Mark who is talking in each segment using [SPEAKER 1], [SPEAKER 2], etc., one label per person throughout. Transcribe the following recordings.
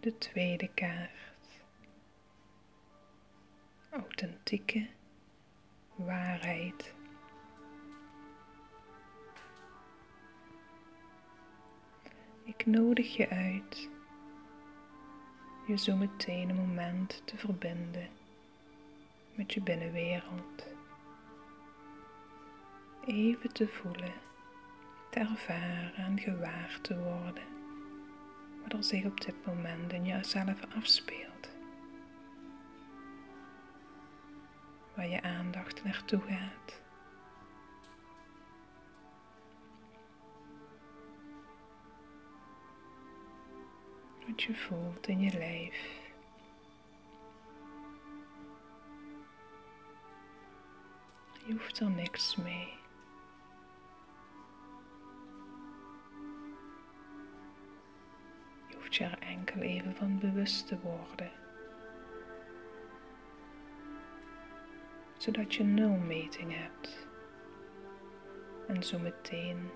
[SPEAKER 1] de tweede kaart. Authentieke waarheid. Ik nodig je uit je zo meteen een moment te verbinden met je binnenwereld. Even te voelen, te ervaren en gewaar te worden wat zich op dit moment in jezelf afspeelt. Waar je aandacht naartoe gaat. Wat je voelt in je lijf. Je hoeft er niks mee. Even van bewust te worden. Zodat je nulmeting hebt. En zo meteen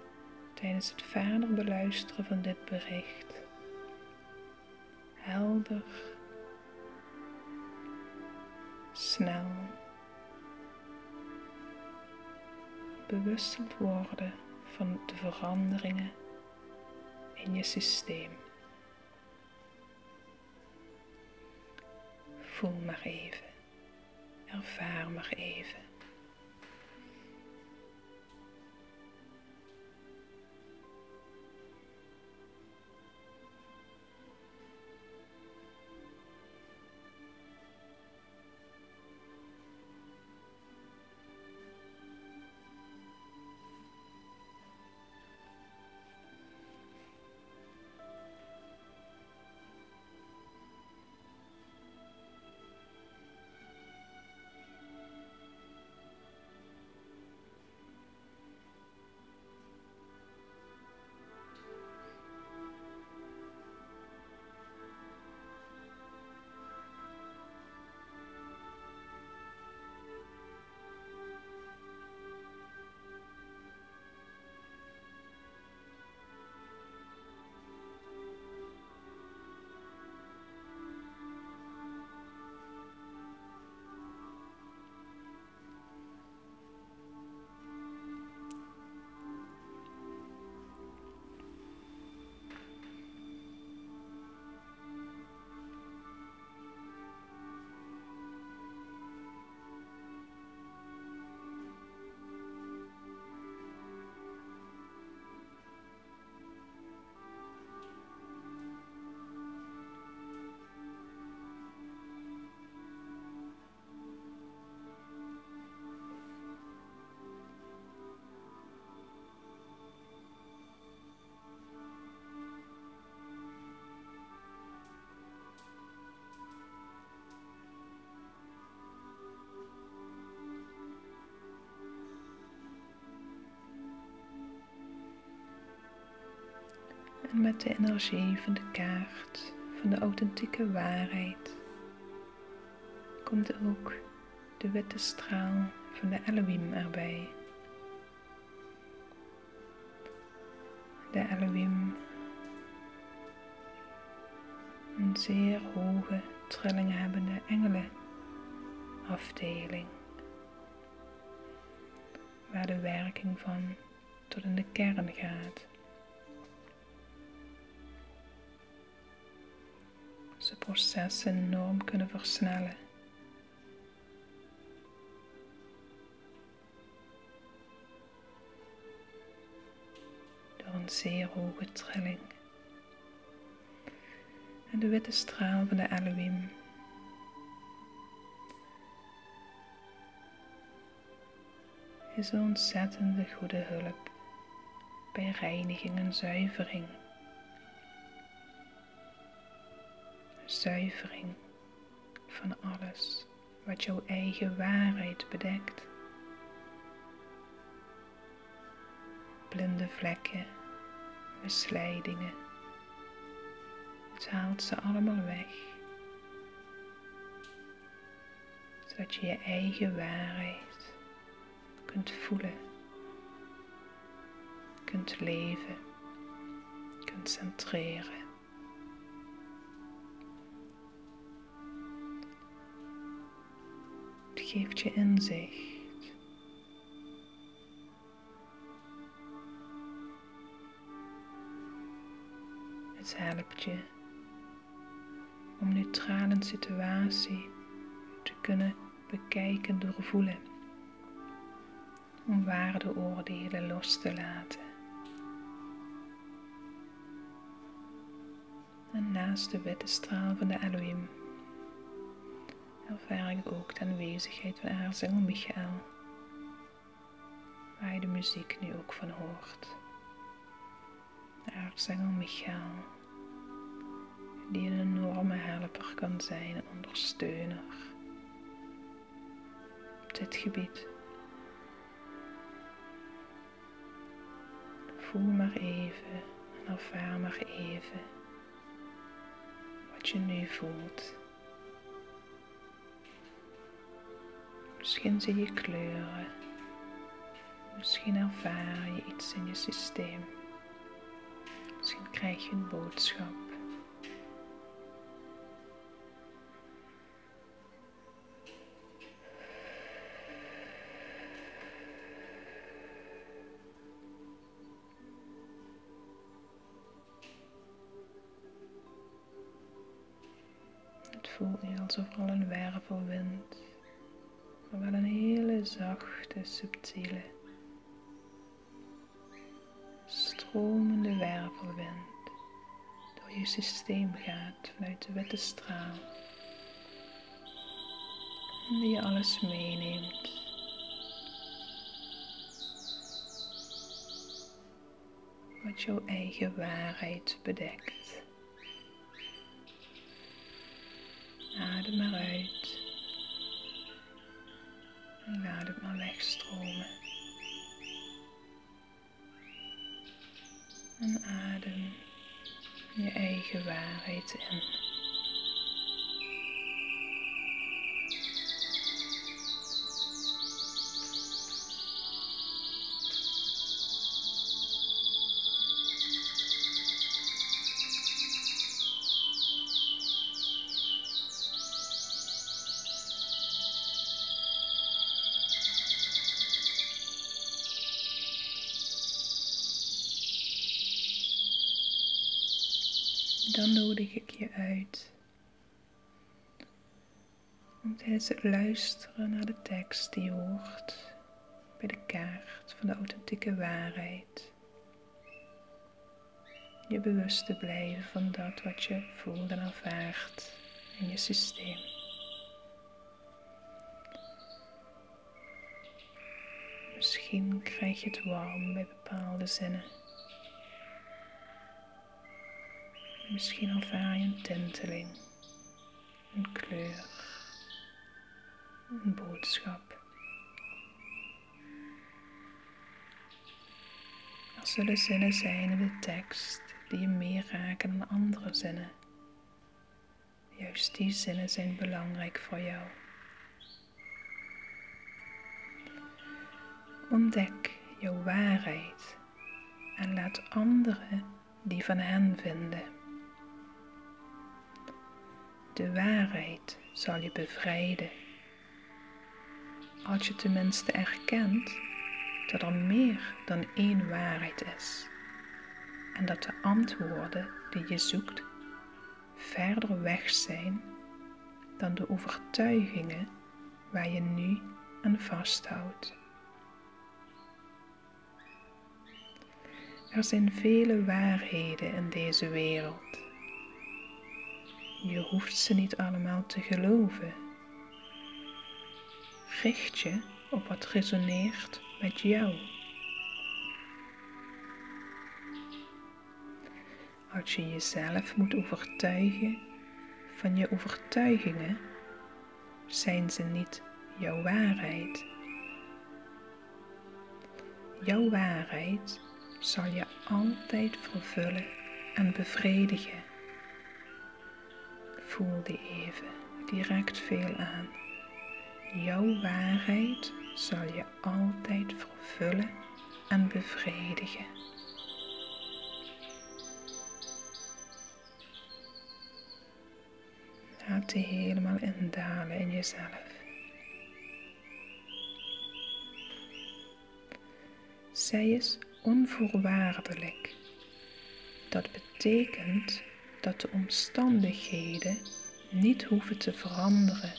[SPEAKER 1] tijdens het verder beluisteren van dit bericht helder, snel bewust worden van de veranderingen in je systeem. Voel maar even, ervaar maar even. Met de energie van de kaart van de authentieke waarheid komt ook de witte straal van de Elohim erbij. De Elohim, een zeer hoge trilling hebbende engelen afdeling, waar de werking van tot in de kern gaat. Ze processen enorm kunnen versnellen. Door een zeer hoge trilling. En de witte straal van de Elohim is een ontzettende goede hulp bij reiniging en zuivering. Zuivering van alles wat jouw eigen waarheid bedekt. Blinde vlekken, misleidingen. Het haalt ze allemaal weg. Zodat je je eigen waarheid kunt voelen, kunt leven, kunt centreren. Geeft je inzicht. Het helpt je om neutraal een situatie te kunnen bekijken, doorvoelen. Om waardeoordelen los te laten. En naast de witte straal van de Elohim ervaar ik ook de aanwezigheid van Aartsengel Michael, waar je de muziek nu ook van hoort. Aartsengel Michael, die een enorme helper kan zijn, een ondersteuner op dit gebied. Voel maar even en ervaar maar even wat je nu voelt. Misschien zie je kleuren. Misschien ervaar je iets in je systeem. Misschien krijg je een boodschap. Het voelt nu alsof er al een wervelwind maar een hele zachte, subtiele, stromende wervelwind door je systeem gaat vanuit de witte straal. Die je alles meeneemt. Wat jouw eigen waarheid bedekt. Adem maar uit. Laat het maar wegstromen. En adem je eigen waarheid in. Dan nodig ik je uit om tijdens het luisteren naar de tekst die je hoort bij de kaart van de authentieke waarheid je bewust te blijven van dat wat je voelt en ervaart in je systeem. Misschien krijg je het warm bij bepaalde zinnen. Misschien ervaar je een tinteling, een kleur, een boodschap. Er zullen zinnen zijn in de tekst die je meer raken dan andere zinnen. Juist die zinnen zijn belangrijk voor jou. Ontdek jouw waarheid en laat anderen die van hen vinden. De waarheid zal je bevrijden. Als je tenminste erkent dat er meer dan één waarheid is en dat de antwoorden die je zoekt verder weg zijn dan de overtuigingen waar je nu aan vasthoudt. Er zijn vele waarheden in deze wereld je hoeft ze niet allemaal te geloven. Richt je op wat resoneert met jou. Als je jezelf moet overtuigen van je overtuigingen, zijn ze niet jouw waarheid. Jouw waarheid zal je altijd vervullen en bevredigen. Voel die even, die raakt veel aan. Jouw waarheid zal je altijd vervullen en bevredigen. Laat die helemaal indalen in jezelf. Zij is onvoorwaardelijk. Dat betekent dat de omstandigheden niet hoeven te veranderen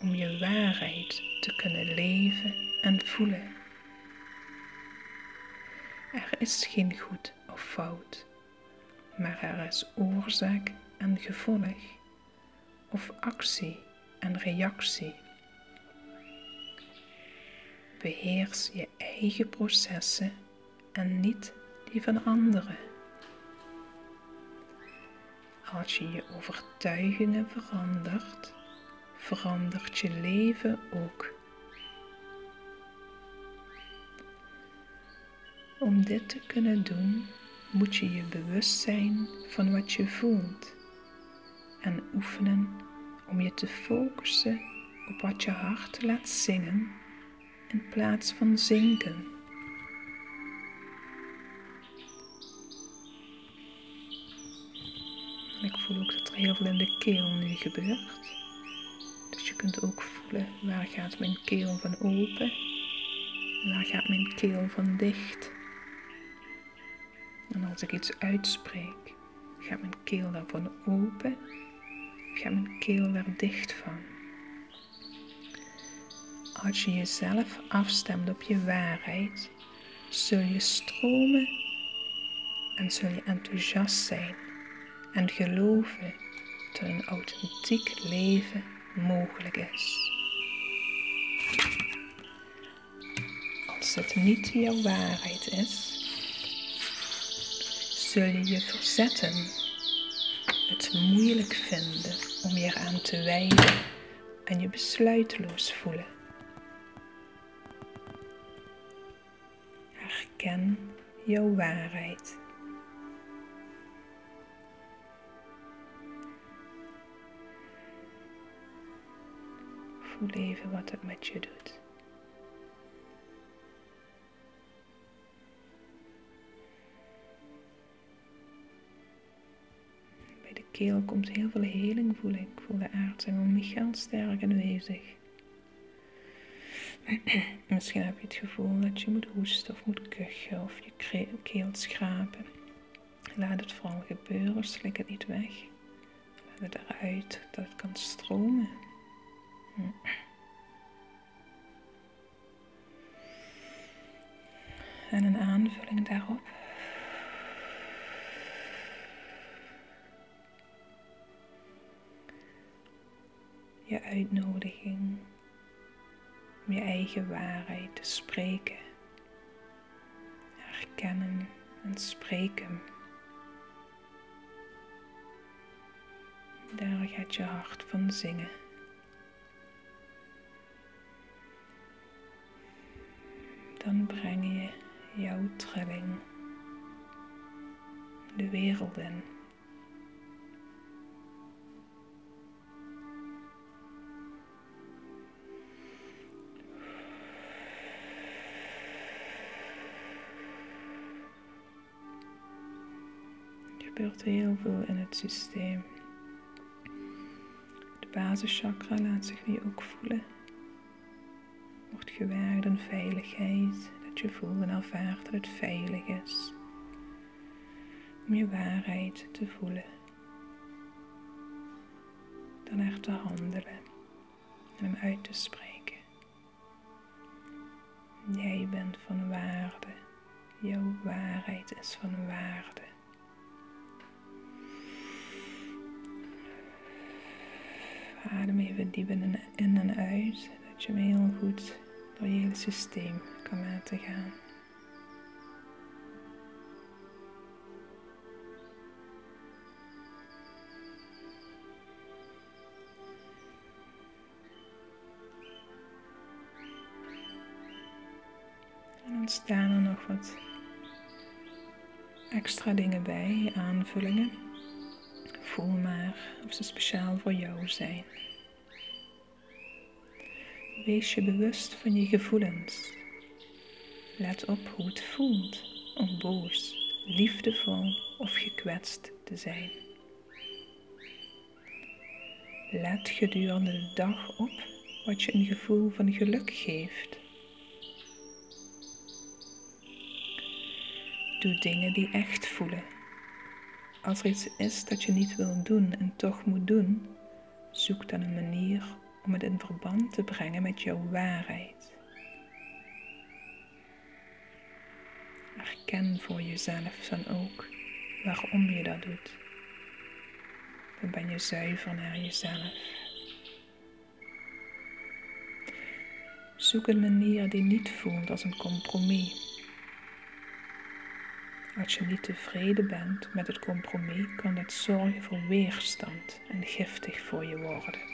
[SPEAKER 1] om je waarheid te kunnen leven en voelen. Er is geen goed of fout, maar er is oorzaak en gevolg, of actie en reactie. Beheers je eigen processen en niet die van anderen. Als je je overtuigingen verandert, verandert je leven ook. Om dit te kunnen doen, moet je je bewust zijn van wat je voelt en oefenen om je te focussen op wat je hart laat zingen in plaats van zinken. Ik voel ook dat er heel veel in de keel nu gebeurt. Dus je kunt ook voelen waar gaat mijn keel van open en waar gaat mijn keel van dicht. En als ik iets uitspreek, gaat mijn keel daarvan open, gaat mijn keel er dicht van. Als je jezelf afstemt op je waarheid, zul je stromen en zul je enthousiast zijn en geloven dat een authentiek leven mogelijk is. Als het niet jouw waarheid is, zul je je verzetten, het moeilijk vinden om je eraan te wijden en je besluiteloos voelen. Herken jouw waarheid. Wat het met je doet. Bij de keel komt heel veel heling, voel ik. Voel de aardsengel Michael sterk aanwezig. Misschien heb je het gevoel dat je moet hoesten of moet kuchen of je keel schrapen. Laat het vooral gebeuren, slik het niet weg. Laat het eruit, dat het kan stromen. En een aanvulling daarop. Je uitnodiging om je eigen waarheid te spreken, herkennen en spreken. Daar gaat je hart van zingen. Dan breng je jouw trilling de wereld in. Er gebeurt heel veel in het systeem. De basischakra laat zich nu ook voelen wordt gewerkt aan veiligheid, dat je voelt en ervaart dat het veilig is om je waarheid te voelen, dan er te handelen en hem uit te spreken. Jij bent van waarde, jouw waarheid is van waarde. Adem even diep in en uit, dat je hem heel goed door je hele systeem kan laten gaan. En dan staan er nog wat extra dingen bij, aanvullingen. Voel maar of ze speciaal voor jou zijn. Wees je bewust van je gevoelens. Let op hoe het voelt om boos, liefdevol of gekwetst te zijn. Let gedurende de dag op wat je een gevoel van geluk geeft. Doe dingen die echt voelen. Als er iets is dat je niet wil doen en toch moet doen, zoek dan een manier om het in verband te brengen met jouw waarheid. Erken voor jezelf dan ook waarom je dat doet. Dan ben je zuiver naar jezelf. Zoek een manier die niet voelt als een compromis als je niet tevreden bent met het compromis, kan dat zorgen voor weerstand en giftig voor je worden.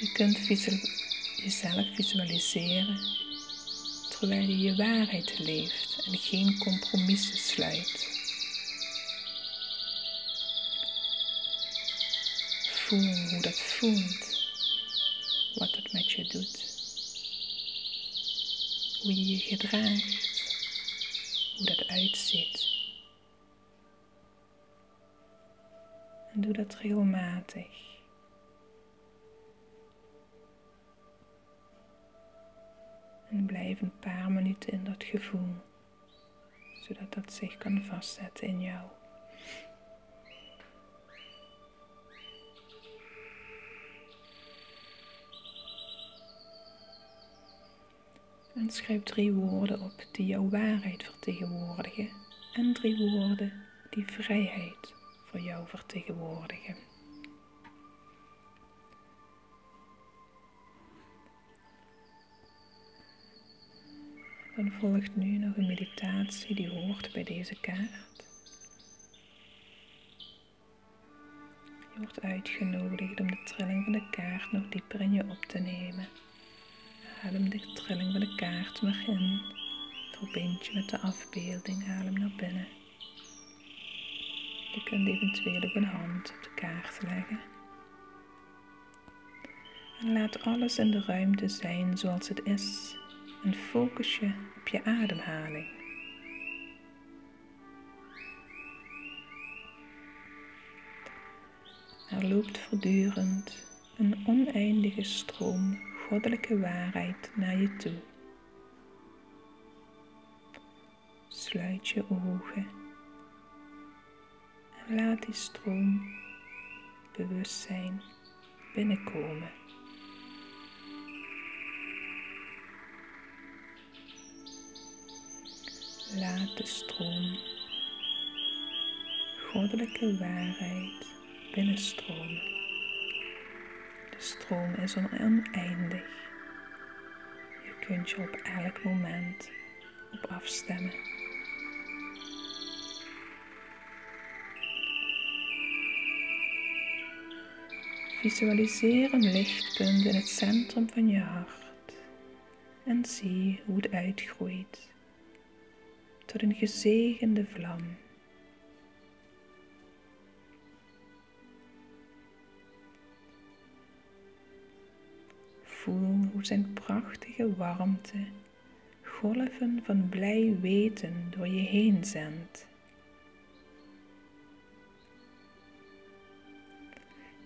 [SPEAKER 1] Je kunt jezelf visualiseren terwijl je je waarheid leeft en geen compromissen sluit. Voel hoe dat voelt, wat het met je doet hoe je je gedraagt, hoe dat uitziet. En doe dat regelmatig. En blijf een paar minuten in dat gevoel, zodat dat zich kan vastzetten in jou. En schrijf drie woorden op die jouw waarheid vertegenwoordigen en drie woorden die vrijheid voor jou vertegenwoordigen. Dan volgt nu nog een meditatie die hoort bij deze kaart. Je wordt uitgenodigd om de trilling van de kaart nog dieper in je op te nemen. Adem de trilling van de kaart maar in. Verbind je met de afbeelding, haal hem naar binnen. Je kunt eventueel ook een hand op de kaart leggen. En laat alles in de ruimte zijn zoals het is en focus je op je ademhaling. Er loopt voortdurend een oneindige stroom goddelijke waarheid naar je toe. Sluit je ogen en laat die stroom bewustzijn binnenkomen. Laat de stroom goddelijke waarheid binnenstromen stroom is oneindig. Je kunt je op elk moment op afstemmen. Visualiseer een lichtpunt in het centrum van je hart en zie hoe het uitgroeit tot een gezegende vlam. voel hoe zijn prachtige warmte golven van blij weten door je heen zendt.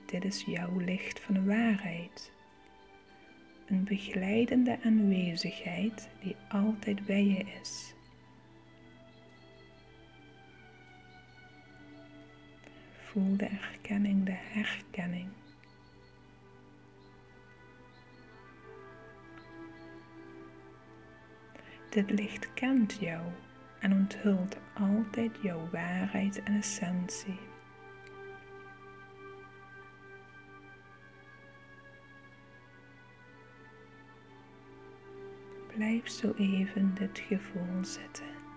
[SPEAKER 1] Dit is jouw licht van waarheid. Een begeleidende aanwezigheid die altijd bij je is. Voel de erkenning, de herkenning. Dit licht kent jou en onthult altijd jouw waarheid en essentie. Blijf zo even dit gevoel zitten.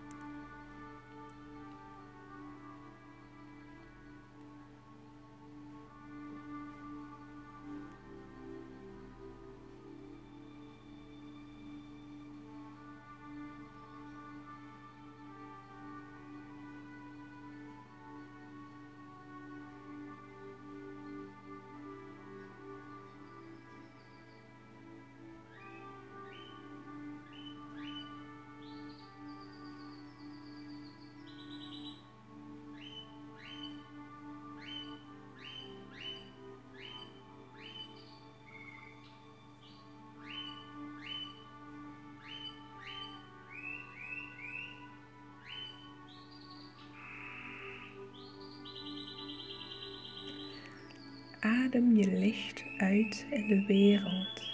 [SPEAKER 1] Adem je licht uit in de wereld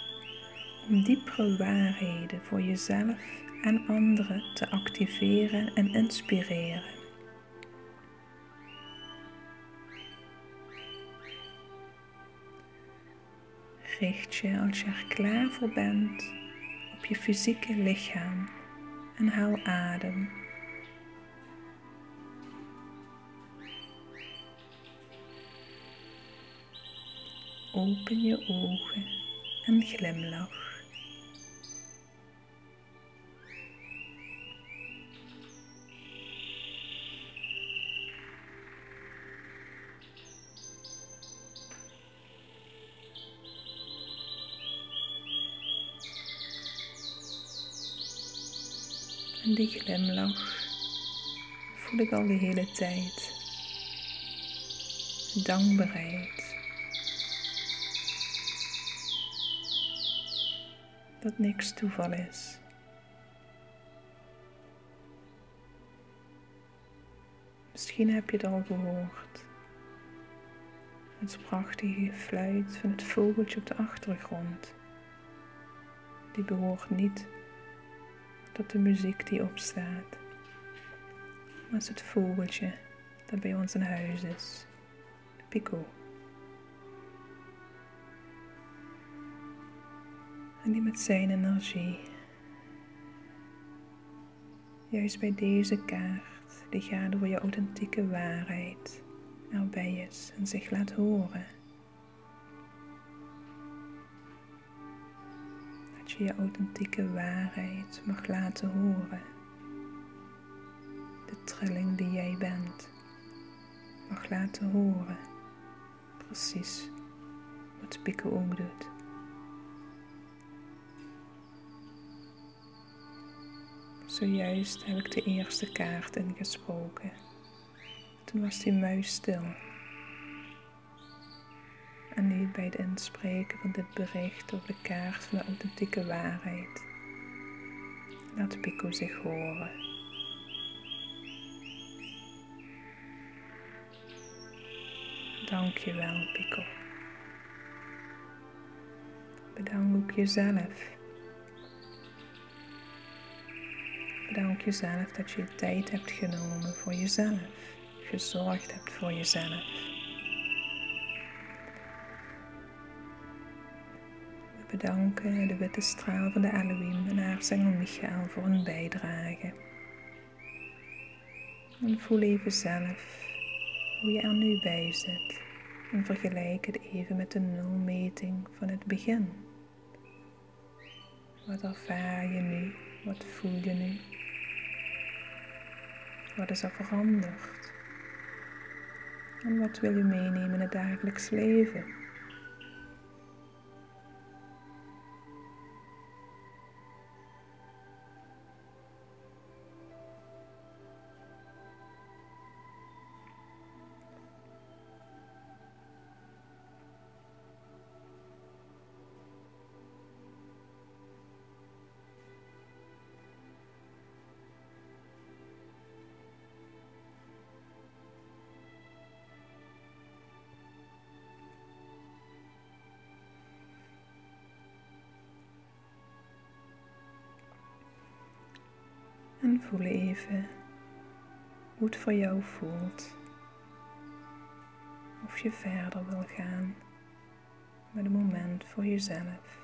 [SPEAKER 1] om diepere waarheden voor jezelf en anderen te activeren en inspireren. Richt je als je er klaar voor bent op je fysieke lichaam en haal adem. Open je ogen en glimlach. En die glimlach voel ik al de hele tijd. Dankbaarheid. Dat niks toeval is. Misschien heb je het al gehoord. Het prachtige fluit van het vogeltje op de achtergrond. Die behoort niet tot de muziek die opstaat. Maar is het vogeltje dat bij ons in huis is. Pico. Die met zijn energie, juist bij deze kaart, die gaat door je authentieke waarheid, erbij is en zich laat horen. je je authentieke waarheid mag laten horen. De trilling die jij bent mag laten horen. Precies wat Pico ook doet. Zojuist heb ik de eerste kaart ingesproken. Toen was die muis stil. En nu bij het inspreken van dit bericht over de kaart van de authentieke waarheid. Laat Pico zich horen. Dankjewel, Pico. Bedank ook jezelf. Bedank jezelf dat je tijd hebt genomen voor jezelf, gezorgd hebt voor jezelf. bedanken de witte straal van de Elohim en aartsengel Michael voor hun bijdrage. En voel even zelf hoe je er nu bij zit en vergelijk het even met de nulmeting van het begin. Wat ervaar je nu? Wat voel je nu? Wat is er veranderd? En wat wil je meenemen in het dagelijks leven? En voel even hoe het voor jou voelt. Of je verder wil gaan met een moment voor jezelf.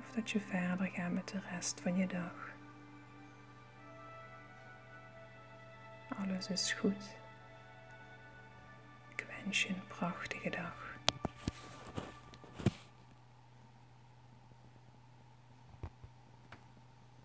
[SPEAKER 1] Of dat je verder gaat met de rest van je dag. Alles is goed. Ik wens je een prachtige dag.